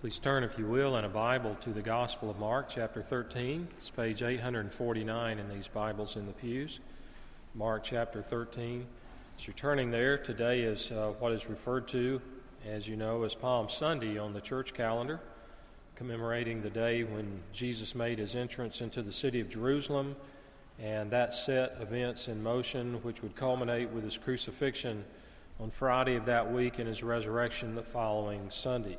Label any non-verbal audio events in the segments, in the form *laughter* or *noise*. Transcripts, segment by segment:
Please turn, if you will, in a Bible to the Gospel of Mark, chapter 13. It's page 849 in these Bibles in the pews. Mark chapter 13. As you're turning there, today is uh, what is referred to, as you know, as Palm Sunday on the church calendar, commemorating the day when Jesus made his entrance into the city of Jerusalem, and that set events in motion which would culminate with his crucifixion on Friday of that week and his resurrection the following Sunday.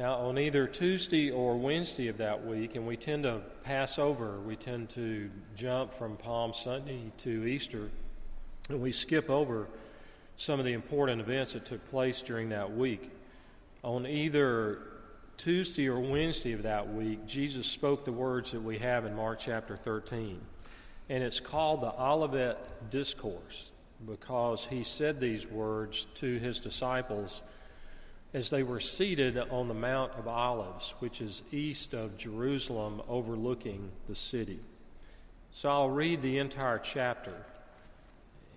Now, on either Tuesday or Wednesday of that week, and we tend to pass over, we tend to jump from Palm Sunday to Easter, and we skip over some of the important events that took place during that week. On either Tuesday or Wednesday of that week, Jesus spoke the words that we have in Mark chapter 13. And it's called the Olivet Discourse because he said these words to his disciples as they were seated on the Mount of Olives, which is east of Jerusalem, overlooking the city. So I'll read the entire chapter,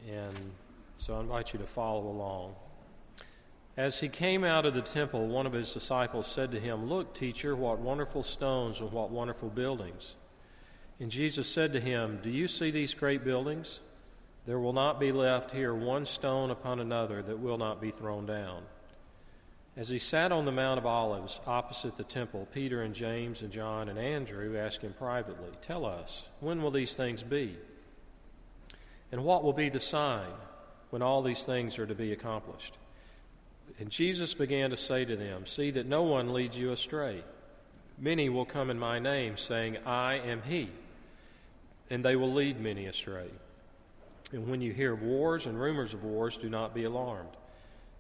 and so I invite you to follow along. As he came out of the temple, one of his disciples said to him, Look, teacher, what wonderful stones and what wonderful buildings. And Jesus said to him, Do you see these great buildings? There will not be left here one stone upon another that will not be thrown down. As he sat on the Mount of Olives opposite the temple, Peter and James and John and Andrew asked him privately, Tell us, when will these things be? And what will be the sign when all these things are to be accomplished? And Jesus began to say to them, See that no one leads you astray. Many will come in my name, saying, I am he, and they will lead many astray. And when you hear of wars and rumors of wars, do not be alarmed.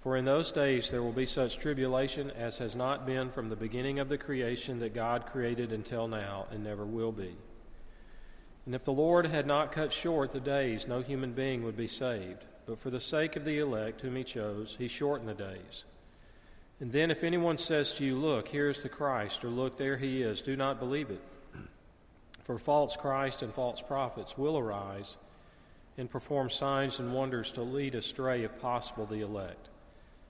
For in those days there will be such tribulation as has not been from the beginning of the creation that God created until now, and never will be. And if the Lord had not cut short the days, no human being would be saved. But for the sake of the elect whom he chose, he shortened the days. And then if anyone says to you, Look, here is the Christ, or Look, there he is, do not believe it. For false Christ and false prophets will arise and perform signs and wonders to lead astray, if possible, the elect.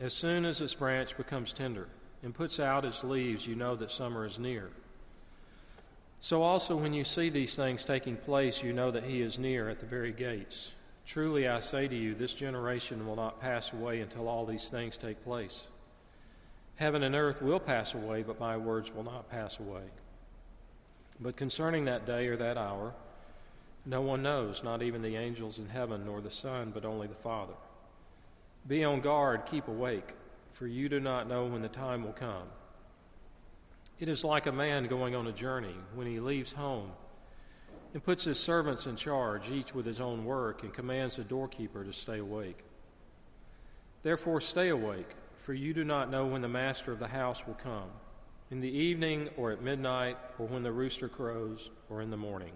As soon as its branch becomes tender and puts out its leaves, you know that summer is near. So also, when you see these things taking place, you know that he is near at the very gates. Truly, I say to you, this generation will not pass away until all these things take place. Heaven and earth will pass away, but my words will not pass away. But concerning that day or that hour, no one knows, not even the angels in heaven, nor the Son, but only the Father. Be on guard, keep awake, for you do not know when the time will come. It is like a man going on a journey when he leaves home and puts his servants in charge, each with his own work, and commands the doorkeeper to stay awake. Therefore, stay awake, for you do not know when the master of the house will come in the evening, or at midnight, or when the rooster crows, or in the morning.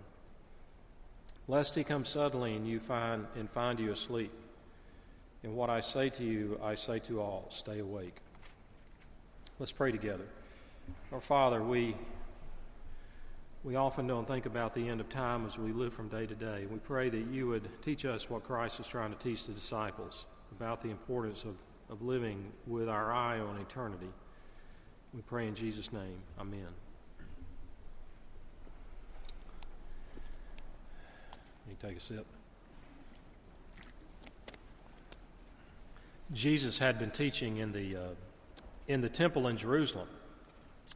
Lest he come suddenly and you find and find you asleep. And what I say to you, I say to all, stay awake. Let's pray together. Our Father, we we often don't think about the end of time as we live from day to day. We pray that you would teach us what Christ is trying to teach the disciples about the importance of, of living with our eye on eternity. We pray in Jesus' name. Amen. Let me take a sip. Jesus had been teaching in the, uh, in the temple in Jerusalem.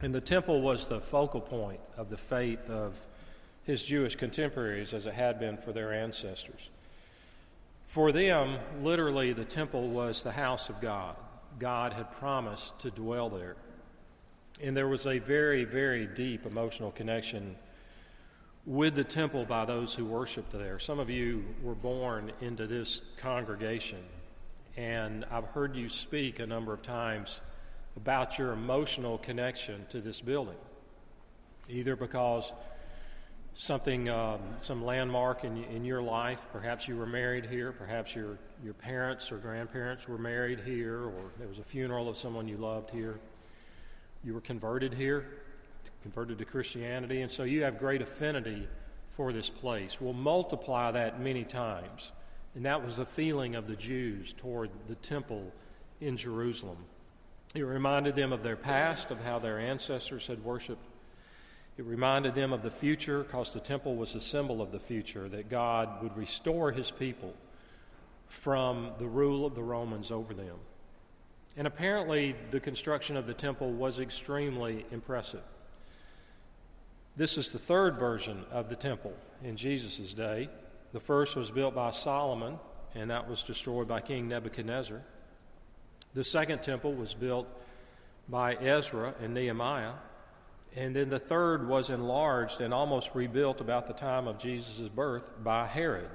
And the temple was the focal point of the faith of his Jewish contemporaries as it had been for their ancestors. For them, literally, the temple was the house of God. God had promised to dwell there. And there was a very, very deep emotional connection with the temple by those who worshiped there. Some of you were born into this congregation, and I've heard you speak a number of times about your emotional connection to this building, either because something, um, some landmark in, in your life, perhaps you were married here, perhaps your, your parents or grandparents were married here, or there was a funeral of someone you loved here you were converted here, converted to Christianity, and so you have great affinity for this place. We'll multiply that many times. And that was the feeling of the Jews toward the temple in Jerusalem. It reminded them of their past, of how their ancestors had worshiped. It reminded them of the future, because the temple was a symbol of the future, that God would restore his people from the rule of the Romans over them. And apparently, the construction of the temple was extremely impressive. This is the third version of the temple in Jesus' day. The first was built by Solomon, and that was destroyed by King Nebuchadnezzar. The second temple was built by Ezra and Nehemiah. And then the third was enlarged and almost rebuilt about the time of Jesus' birth by Herod.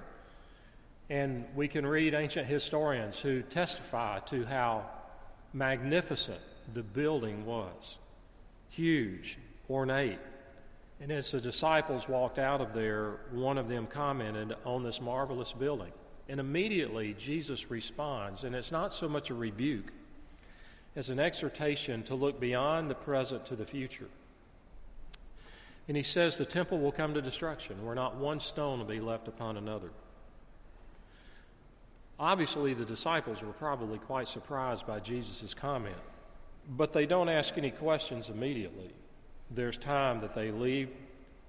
And we can read ancient historians who testify to how magnificent the building was huge, ornate. And as the disciples walked out of there, one of them commented on this marvelous building. And immediately Jesus responds, and it's not so much a rebuke as an exhortation to look beyond the present to the future. And he says the temple will come to destruction, where not one stone will be left upon another. Obviously, the disciples were probably quite surprised by Jesus' comment, but they don't ask any questions immediately. There's time that they leave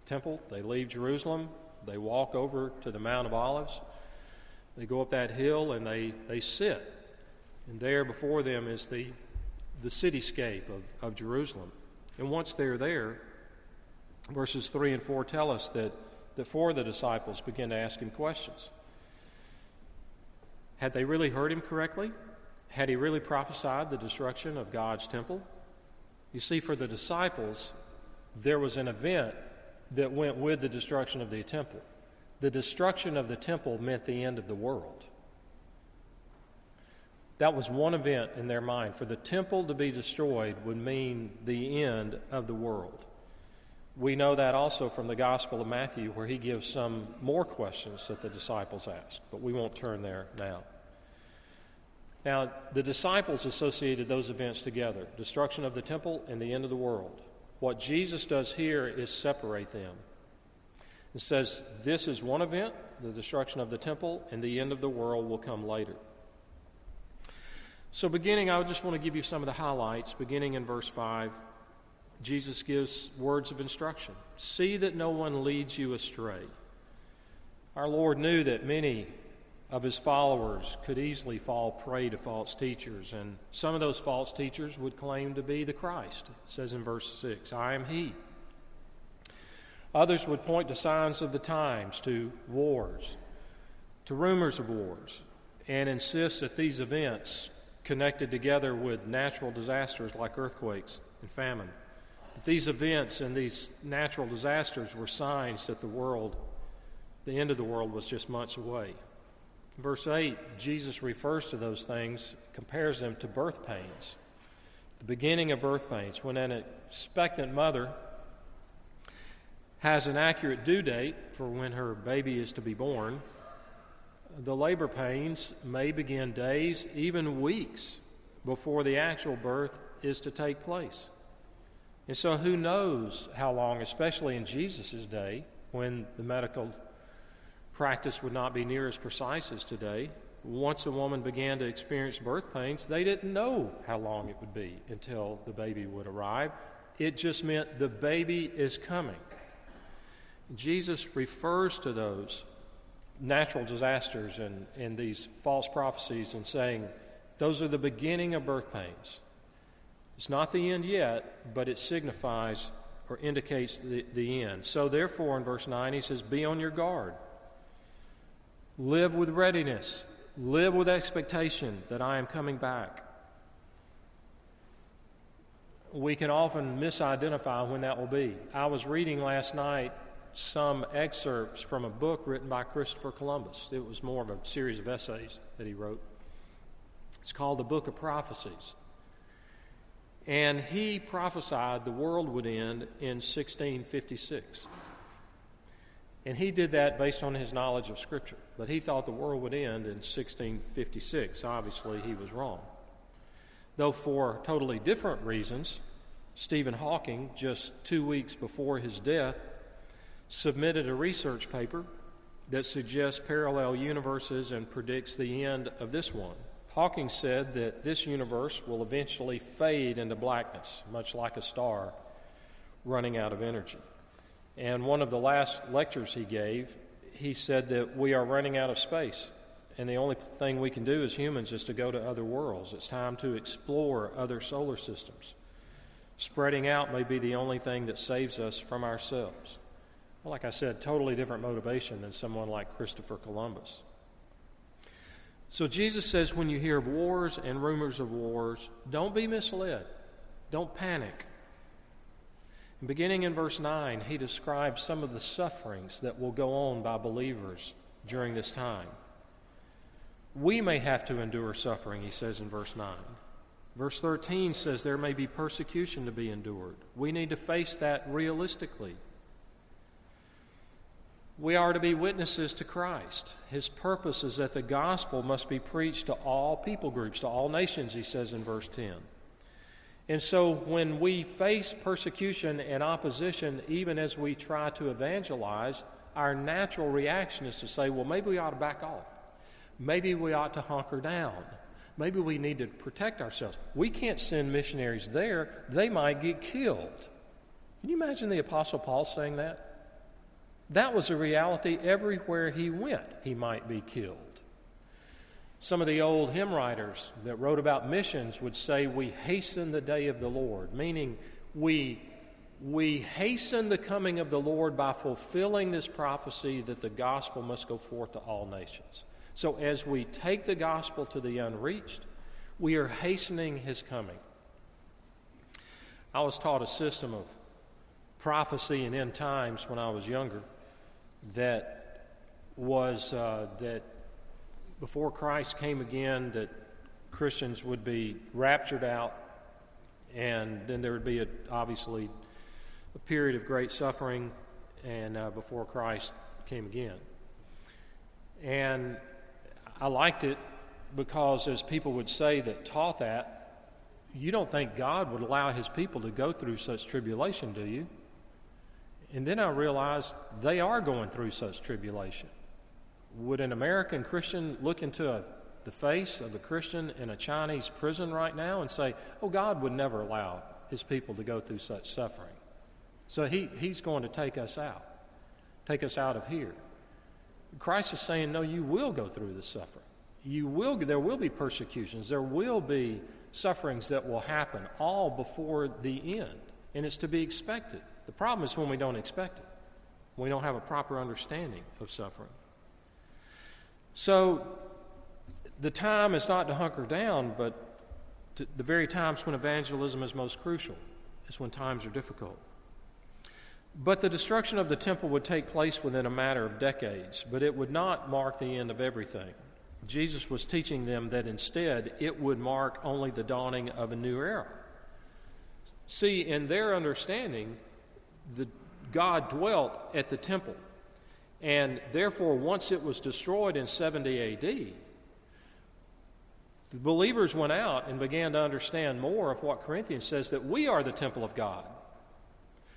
temple, they leave Jerusalem, they walk over to the Mount of Olives, they go up that hill and they, they sit. And there before them is the, the cityscape of, of Jerusalem. And once they're there, verses 3 and 4 tell us that, that four of the disciples begin to ask him questions. Had they really heard him correctly? Had he really prophesied the destruction of God's temple? You see, for the disciples, there was an event that went with the destruction of the temple. The destruction of the temple meant the end of the world. That was one event in their mind. For the temple to be destroyed would mean the end of the world. We know that also from the Gospel of Matthew, where he gives some more questions that the disciples asked, but we won't turn there now. Now, the disciples associated those events together destruction of the temple and the end of the world. What Jesus does here is separate them. It says this is one event, the destruction of the temple, and the end of the world will come later. So, beginning, I just want to give you some of the highlights. Beginning in verse 5, Jesus gives words of instruction See that no one leads you astray. Our Lord knew that many of his followers could easily fall prey to false teachers, and some of those false teachers would claim to be the Christ. It says in verse 6, I am he. Others would point to signs of the times, to wars, to rumors of wars, and insist that these events, connected together with natural disasters like earthquakes and famine, that these events and these natural disasters were signs that the world The end of the world was just months away. Verse 8, Jesus refers to those things, compares them to birth pains. The beginning of birth pains, when an expectant mother has an accurate due date for when her baby is to be born, the labor pains may begin days, even weeks, before the actual birth is to take place. And so, who knows how long, especially in Jesus' day, when the medical practice would not be near as precise as today. Once a woman began to experience birth pains, they didn't know how long it would be until the baby would arrive. It just meant the baby is coming. Jesus refers to those natural disasters and, and these false prophecies and saying, those are the beginning of birth pains. It's not the end yet, but it signifies or indicates the, the end. So, therefore, in verse 9, he says, Be on your guard. Live with readiness. Live with expectation that I am coming back. We can often misidentify when that will be. I was reading last night some excerpts from a book written by Christopher Columbus. It was more of a series of essays that he wrote. It's called the Book of Prophecies. And he prophesied the world would end in 1656. And he did that based on his knowledge of Scripture. But he thought the world would end in 1656. Obviously, he was wrong. Though for totally different reasons, Stephen Hawking, just two weeks before his death, submitted a research paper that suggests parallel universes and predicts the end of this one. Hawking said that this universe will eventually fade into blackness, much like a star running out of energy. And one of the last lectures he gave, he said that we are running out of space. And the only thing we can do as humans is to go to other worlds. It's time to explore other solar systems. Spreading out may be the only thing that saves us from ourselves. Well, like I said, totally different motivation than someone like Christopher Columbus. So Jesus says when you hear of wars and rumors of wars, don't be misled. Don't panic. Beginning in verse 9, he describes some of the sufferings that will go on by believers during this time. We may have to endure suffering, he says in verse 9. Verse 13 says there may be persecution to be endured. We need to face that realistically. We are to be witnesses to Christ. His purpose is that the gospel must be preached to all people groups, to all nations, he says in verse 10. And so when we face persecution and opposition, even as we try to evangelize, our natural reaction is to say, well, maybe we ought to back off. Maybe we ought to hunker down. Maybe we need to protect ourselves. We can't send missionaries there, they might get killed. Can you imagine the Apostle Paul saying that? That was a reality everywhere he went, he might be killed. Some of the old hymn writers that wrote about missions would say, We hasten the day of the Lord, meaning we, we hasten the coming of the Lord by fulfilling this prophecy that the gospel must go forth to all nations. So as we take the gospel to the unreached, we are hastening his coming. I was taught a system of prophecy and end times when I was younger that was uh, that before Christ came again, that Christians would be raptured out, and then there would be a, obviously a period of great suffering, and uh, before Christ came again. And I liked it because, as people would say that taught that, you don't think God would allow His people to go through such tribulation, do you? And then I realized they are going through such tribulation. Would an American Christian look into a, the face of a Christian in a Chinese prison right now and say, Oh, God would never allow his people to go through such suffering? So he, he's going to take us out, take us out of here. Christ is saying, No, you will go through the suffering. You will, there will be persecutions, there will be sufferings that will happen, all before the end. And it's to be expected. The problem is when we don't expect it, we don't have a proper understanding of suffering. So, the time is not to hunker down, but the very times when evangelism is most crucial is when times are difficult. But the destruction of the temple would take place within a matter of decades, but it would not mark the end of everything. Jesus was teaching them that instead it would mark only the dawning of a new era. See, in their understanding, the, God dwelt at the temple. And therefore, once it was destroyed in 70 AD, the believers went out and began to understand more of what Corinthians says that we are the temple of God.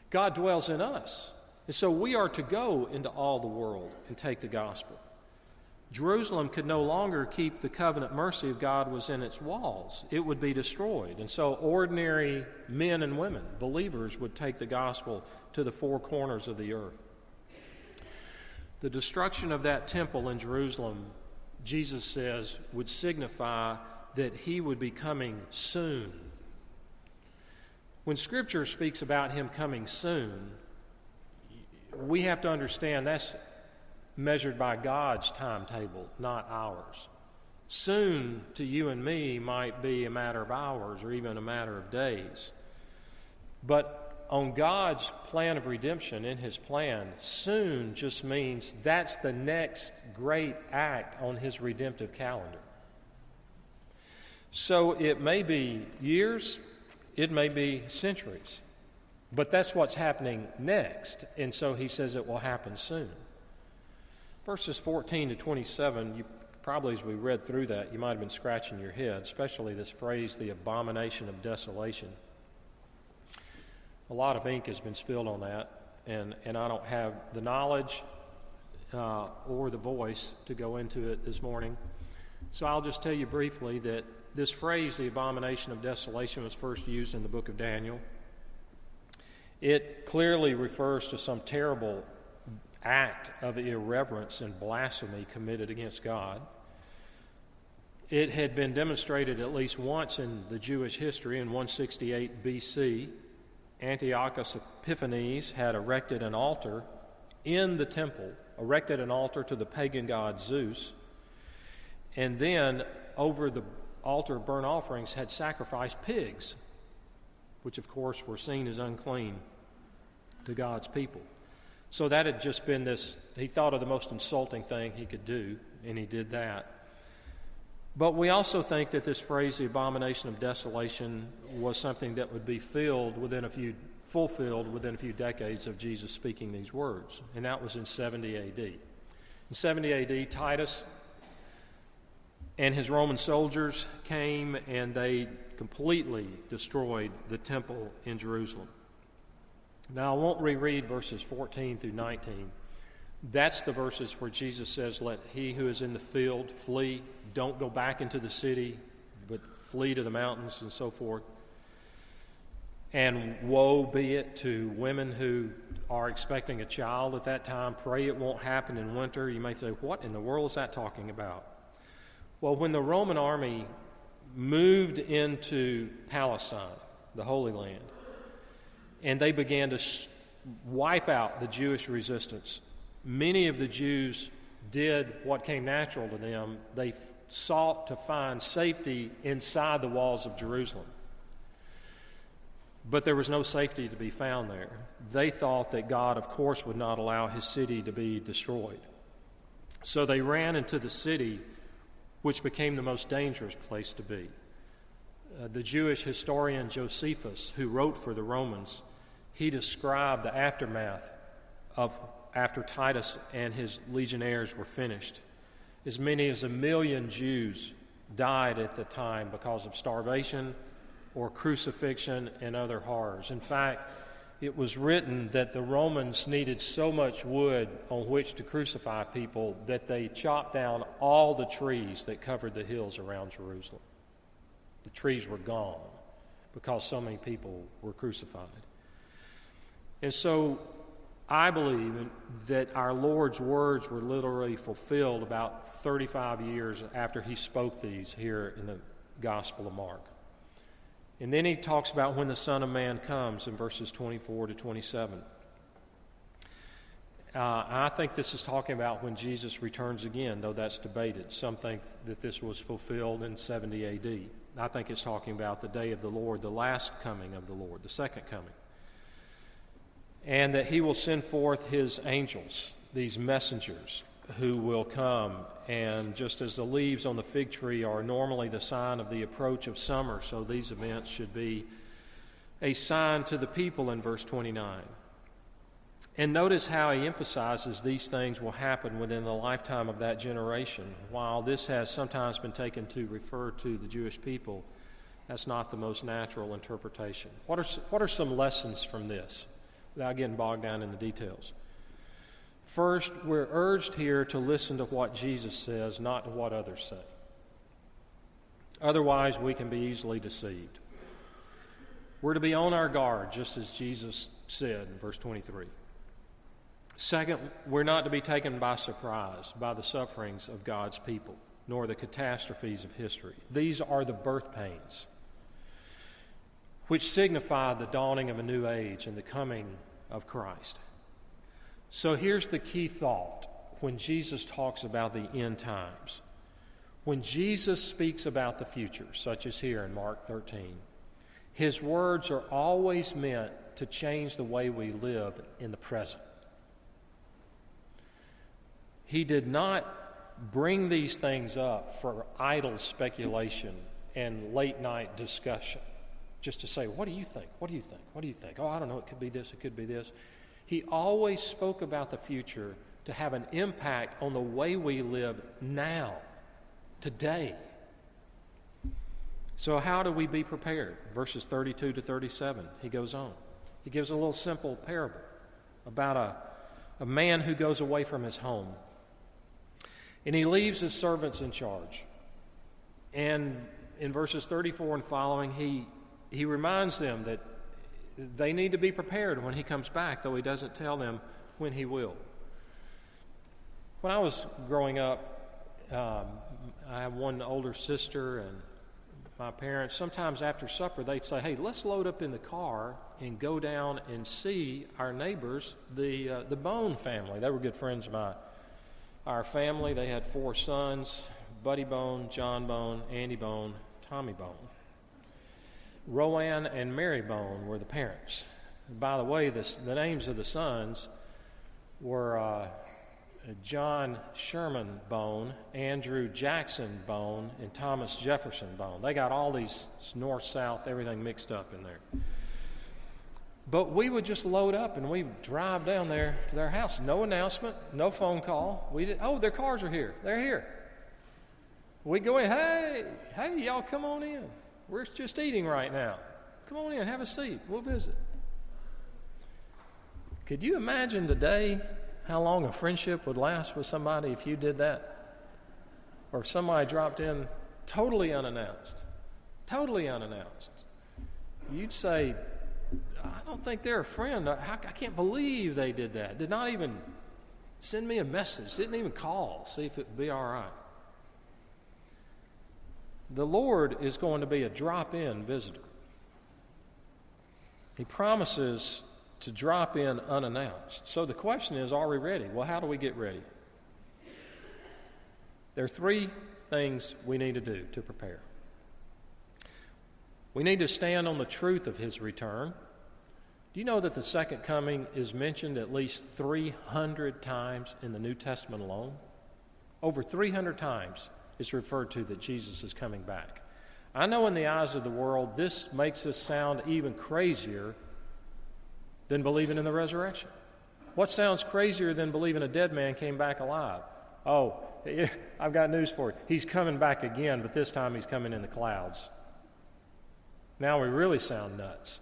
God dwells in us. And so we are to go into all the world and take the gospel. Jerusalem could no longer keep the covenant mercy of God was in its walls. It would be destroyed. And so ordinary men and women, believers, would take the gospel to the four corners of the earth. The destruction of that temple in Jerusalem, Jesus says, would signify that he would be coming soon. When Scripture speaks about him coming soon, we have to understand that's measured by God's timetable, not ours. Soon to you and me might be a matter of hours or even a matter of days. But on God's plan of redemption, in His plan, soon just means that's the next great act on His redemptive calendar. So it may be years, it may be centuries, but that's what's happening next. And so He says it will happen soon. Verses 14 to 27, you probably as we read through that, you might have been scratching your head, especially this phrase, the abomination of desolation. A lot of ink has been spilled on that, and, and I don't have the knowledge uh, or the voice to go into it this morning. So I'll just tell you briefly that this phrase, the abomination of desolation, was first used in the book of Daniel. It clearly refers to some terrible act of irreverence and blasphemy committed against God. It had been demonstrated at least once in the Jewish history in 168 BC Antiochus Epiphanes had erected an altar in the temple, erected an altar to the pagan god Zeus, and then over the altar of burnt offerings had sacrificed pigs, which of course were seen as unclean to God's people. So that had just been this, he thought of the most insulting thing he could do, and he did that. But we also think that this phrase, the abomination of desolation, was something that would be filled within a few, fulfilled within a few decades of Jesus speaking these words. And that was in 70 AD. In 70 AD, Titus and his Roman soldiers came and they completely destroyed the temple in Jerusalem. Now, I won't reread verses 14 through 19 that's the verses where Jesus says, Let he who is in the field flee. Don't go back into the city, but flee to the mountains and so forth. And woe be it to women who are expecting a child at that time. Pray it won't happen in winter. You may say, What in the world is that talking about? Well, when the Roman army moved into Palestine, the Holy Land, and they began to wipe out the Jewish resistance many of the Jews did what came natural to them. They sought to find safety inside the walls of Jerusalem. But there was no safety to be found there. They thought that God, of course, would not allow his city to be destroyed. So they ran into the city, which became the most dangerous place to be. Uh, the Jewish historian Josephus, who wrote for the Romans, he described the aftermath of after Titus and his legionnaires were finished. As many as a million Jews died at the time because of starvation or crucifixion and other horrors. In fact, it was written that the Romans needed so much wood on which to crucify people that they chopped down all the trees that covered the hills around Jerusalem. The trees were gone because so many people were crucified. And so I believe that our Lord's words were literally fulfilled about 35 years after he spoke these here in the Gospel of Mark. And then he talks about when the Son of Man comes in verses 24 to 27. Uh, I think this is talking about when Jesus returns again, though that's debated. Some think that this was fulfilled in 70 AD. I think it's talking about the day of the Lord, the last coming of the Lord, the second coming. And that he will send forth his angels, these messengers, who will come. And just as the leaves on the fig tree are normally the sign of the approach of summer, so these events should be a sign to the people in verse 29. And notice how he emphasizes these things will happen within the lifetime of that generation. While this has sometimes been taken to refer to the Jewish people, that's not the most natural interpretation. What are, what are some lessons from this without getting bogged down in the details? First, we're urged here to listen to what Jesus says, not to what others say. Otherwise, we can be easily deceived. We're to be on our guard, just as Jesus said in verse 23. Second, we're not to be taken by surprise by the sufferings of God's people, nor the catastrophes of history. These are the birth pains, which signify the dawning of a new age and the coming of Christ. So here's the key thought when Jesus talks about the end times. When Jesus speaks about the future, such as here in Mark 13, his words are always meant to change the way we live in the present. He did not bring these things up for idle speculation and late night discussion, just to say, What do you think? What do you think? What do you think? Oh, I don't know. It could be this, it could be this. He always spoke about the future to have an impact on the way we live now, today. So, how do we be prepared? Verses 32 to 37, he goes on. He gives a little simple parable about a, a man who goes away from his home and he leaves his servants in charge. And in verses 34 and following, he, he reminds them that they need to be prepared when he comes back, though he doesn't tell them when he will. When I was growing up, um, I have one older sister, and my parents, sometimes after supper, they'd say, Hey, let's load up in the car and go down and see our neighbors, the, uh, the Bone family. They were good friends of mine our family, they had four sons Buddy Bone, John Bone, Andy Bone, Tommy Bone. Rowan and Mary Bone were the parents. By the way, the names of the sons were uh, John Sherman Bone, Andrew Jackson Bone, and Thomas Jefferson Bone. They got all these north, south, everything mixed up in there. But we would just load up and we'd drive down there to their house. No announcement, no phone call. We did, oh, their cars are here. They're here. We go in, hey, hey, y'all come on in. We're just eating right now. Come on in, have a seat. We'll visit. Could you imagine today how long a friendship would last with somebody if you did that? Or if somebody dropped in totally unannounced, totally unannounced. You'd say, I don't think they're a friend. I, can't believe they did that. Did not even send me a message, didn't even call, see if it would be all right. The Lord is going to be a drop in visitor. He promises to drop in unannounced. So the question is are we ready? Well, how do we get ready? There are three things we need to do to prepare. We need to stand on the truth of his return. Do you know that the second coming is mentioned at least 300 times in the New Testament alone? Over 300 times it's referred to that Jesus is coming back. I know in the eyes of the world, this makes us sound even crazier than believing in the resurrection. What sounds crazier than believing a dead man came back alive? Oh, *laughs* I've got news for you. He's coming back again, but this time he's coming in the clouds. Now we really sound nuts.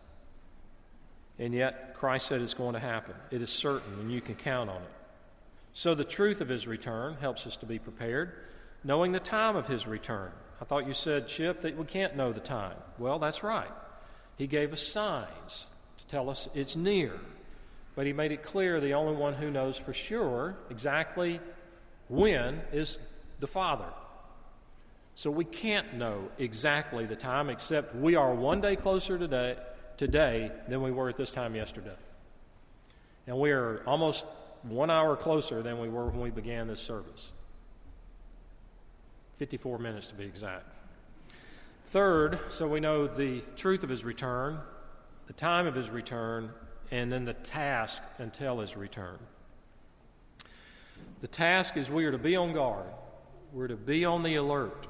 And yet, Christ said it's going to happen. It is certain, and you can count on it. So, the truth of his return helps us to be prepared, knowing the time of his return. I thought you said, Chip, that we can't know the time. Well, that's right. He gave us signs to tell us it's near. But he made it clear the only one who knows for sure exactly when is the Father. So we can't know exactly the time, except we are one day closer today today than we were at this time yesterday. And we are almost one hour closer than we were when we began this service. 54 minutes to be exact. Third, so we know the truth of his return, the time of his return, and then the task until his return. The task is we are to be on guard, we're to be on the alert.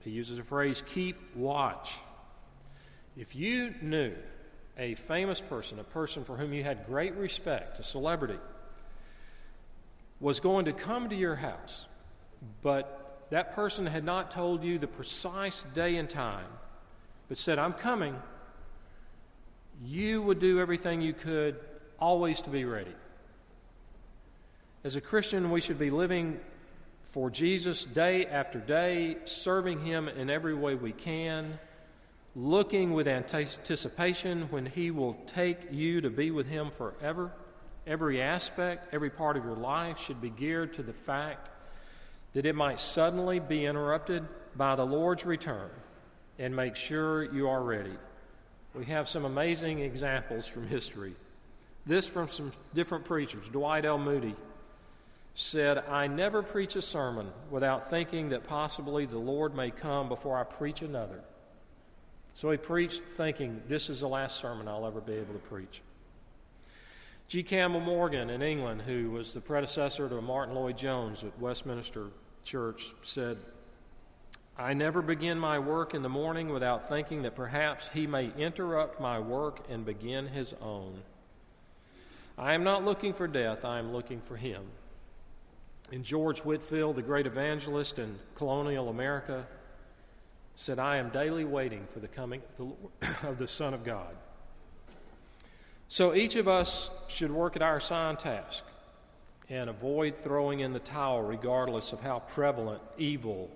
He uses a phrase, keep watch. If you knew a famous person, a person for whom you had great respect, a celebrity, was going to come to your house, but that person had not told you the precise day and time, but said, I'm coming, you would do everything you could always to be ready. As a Christian, we should be living for Jesus day after day, serving Him in every way we can, looking with anticipation when He will take you to be with Him forever. Every aspect, every part of your life should be geared to the fact that it might suddenly be interrupted by the Lord's return and make sure you are ready. We have some amazing examples from history. This from some different preachers. Dwight L. Moody said, I never preach a sermon without thinking that possibly the Lord may come before I preach another. So he preached thinking, this is the last sermon I'll ever be able to preach. G. Campbell Morgan in England, who was the predecessor to Martyn Lloyd-Jones at Westminster Church, said, I never begin my work in the morning without thinking that perhaps he may interrupt my work and begin his own. I am not looking for death, I am looking for him. And George Whitefield, the great evangelist in colonial America, said, I am daily waiting for the coming *coughs* of the Son of God. So each of us should work at our assigned task and avoid throwing in the towel regardless of how prevalent evil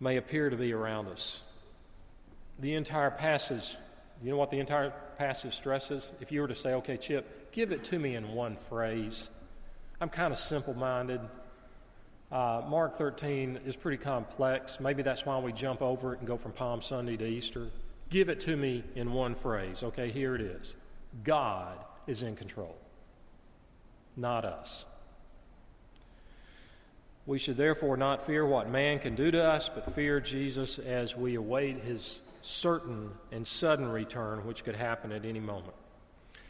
may appear to be around us. The entire passage, you know what the entire passage stresses? If you were to say, okay, Chip, give it to me in one phrase, I'm kind of simple minded. Uh, Mark 13 is pretty complex. Maybe that's why we jump over it and go from Palm Sunday to Easter. Give it to me in one phrase. Okay, here it is God is in control, not us. We should therefore not fear what man can do to us, but fear Jesus as we await his certain and sudden return, which could happen at any moment.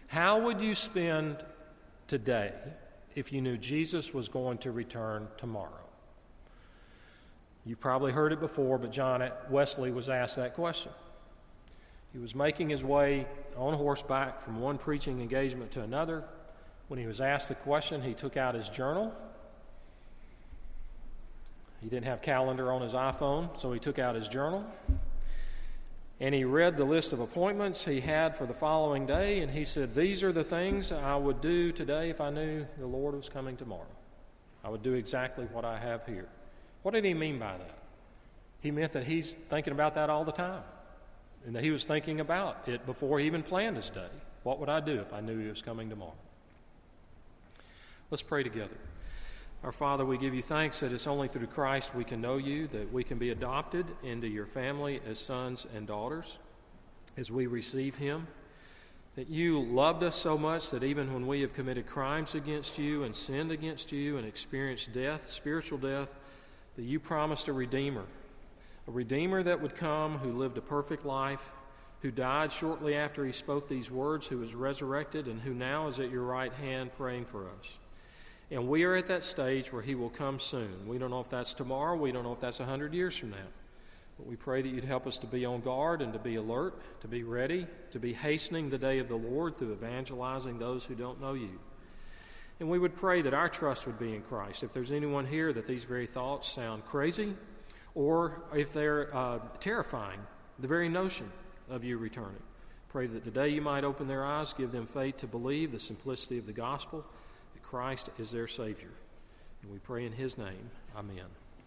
How would you spend today if you knew Jesus was going to return tomorrow? You probably heard it before, but John Wesley was asked that question. He was making his way on horseback from one preaching engagement to another. When he was asked the question, he took out his journal he didn't have calendar on his iPhone, so he took out his journal and he read the list of appointments he had for the following day and he said, These are the things I would do today if I knew the Lord was coming tomorrow. I would do exactly what I have here. What did he mean by that? He meant that he's thinking about that all the time and that he was thinking about it before he even planned his day. What would I do if I knew he was coming tomorrow? Let's pray together. Our Father, we give you thanks that it's only through Christ we can know you, that we can be adopted into your family as sons and daughters as we receive him. That you loved us so much that even when we have committed crimes against you and sinned against you and experienced death, spiritual death, that you promised a Redeemer. A Redeemer that would come who lived a perfect life, who died shortly after he spoke these words, who was resurrected, and who now is at your right hand praying for us. And we are at that stage where He will come soon. We don't know if that's tomorrow. We don't know if that's 100 years from now. But we pray that you'd help us to be on guard and to be alert, to be ready, to be hastening the day of the Lord through evangelizing those who don't know you. And we would pray that our trust would be in Christ. If there's anyone here that these very thoughts sound crazy, or if they're uh, terrifying, the very notion of you returning, pray that today you might open their eyes, give them faith to believe the simplicity of the gospel that Christ is their Savior. And we pray in His name. Amen.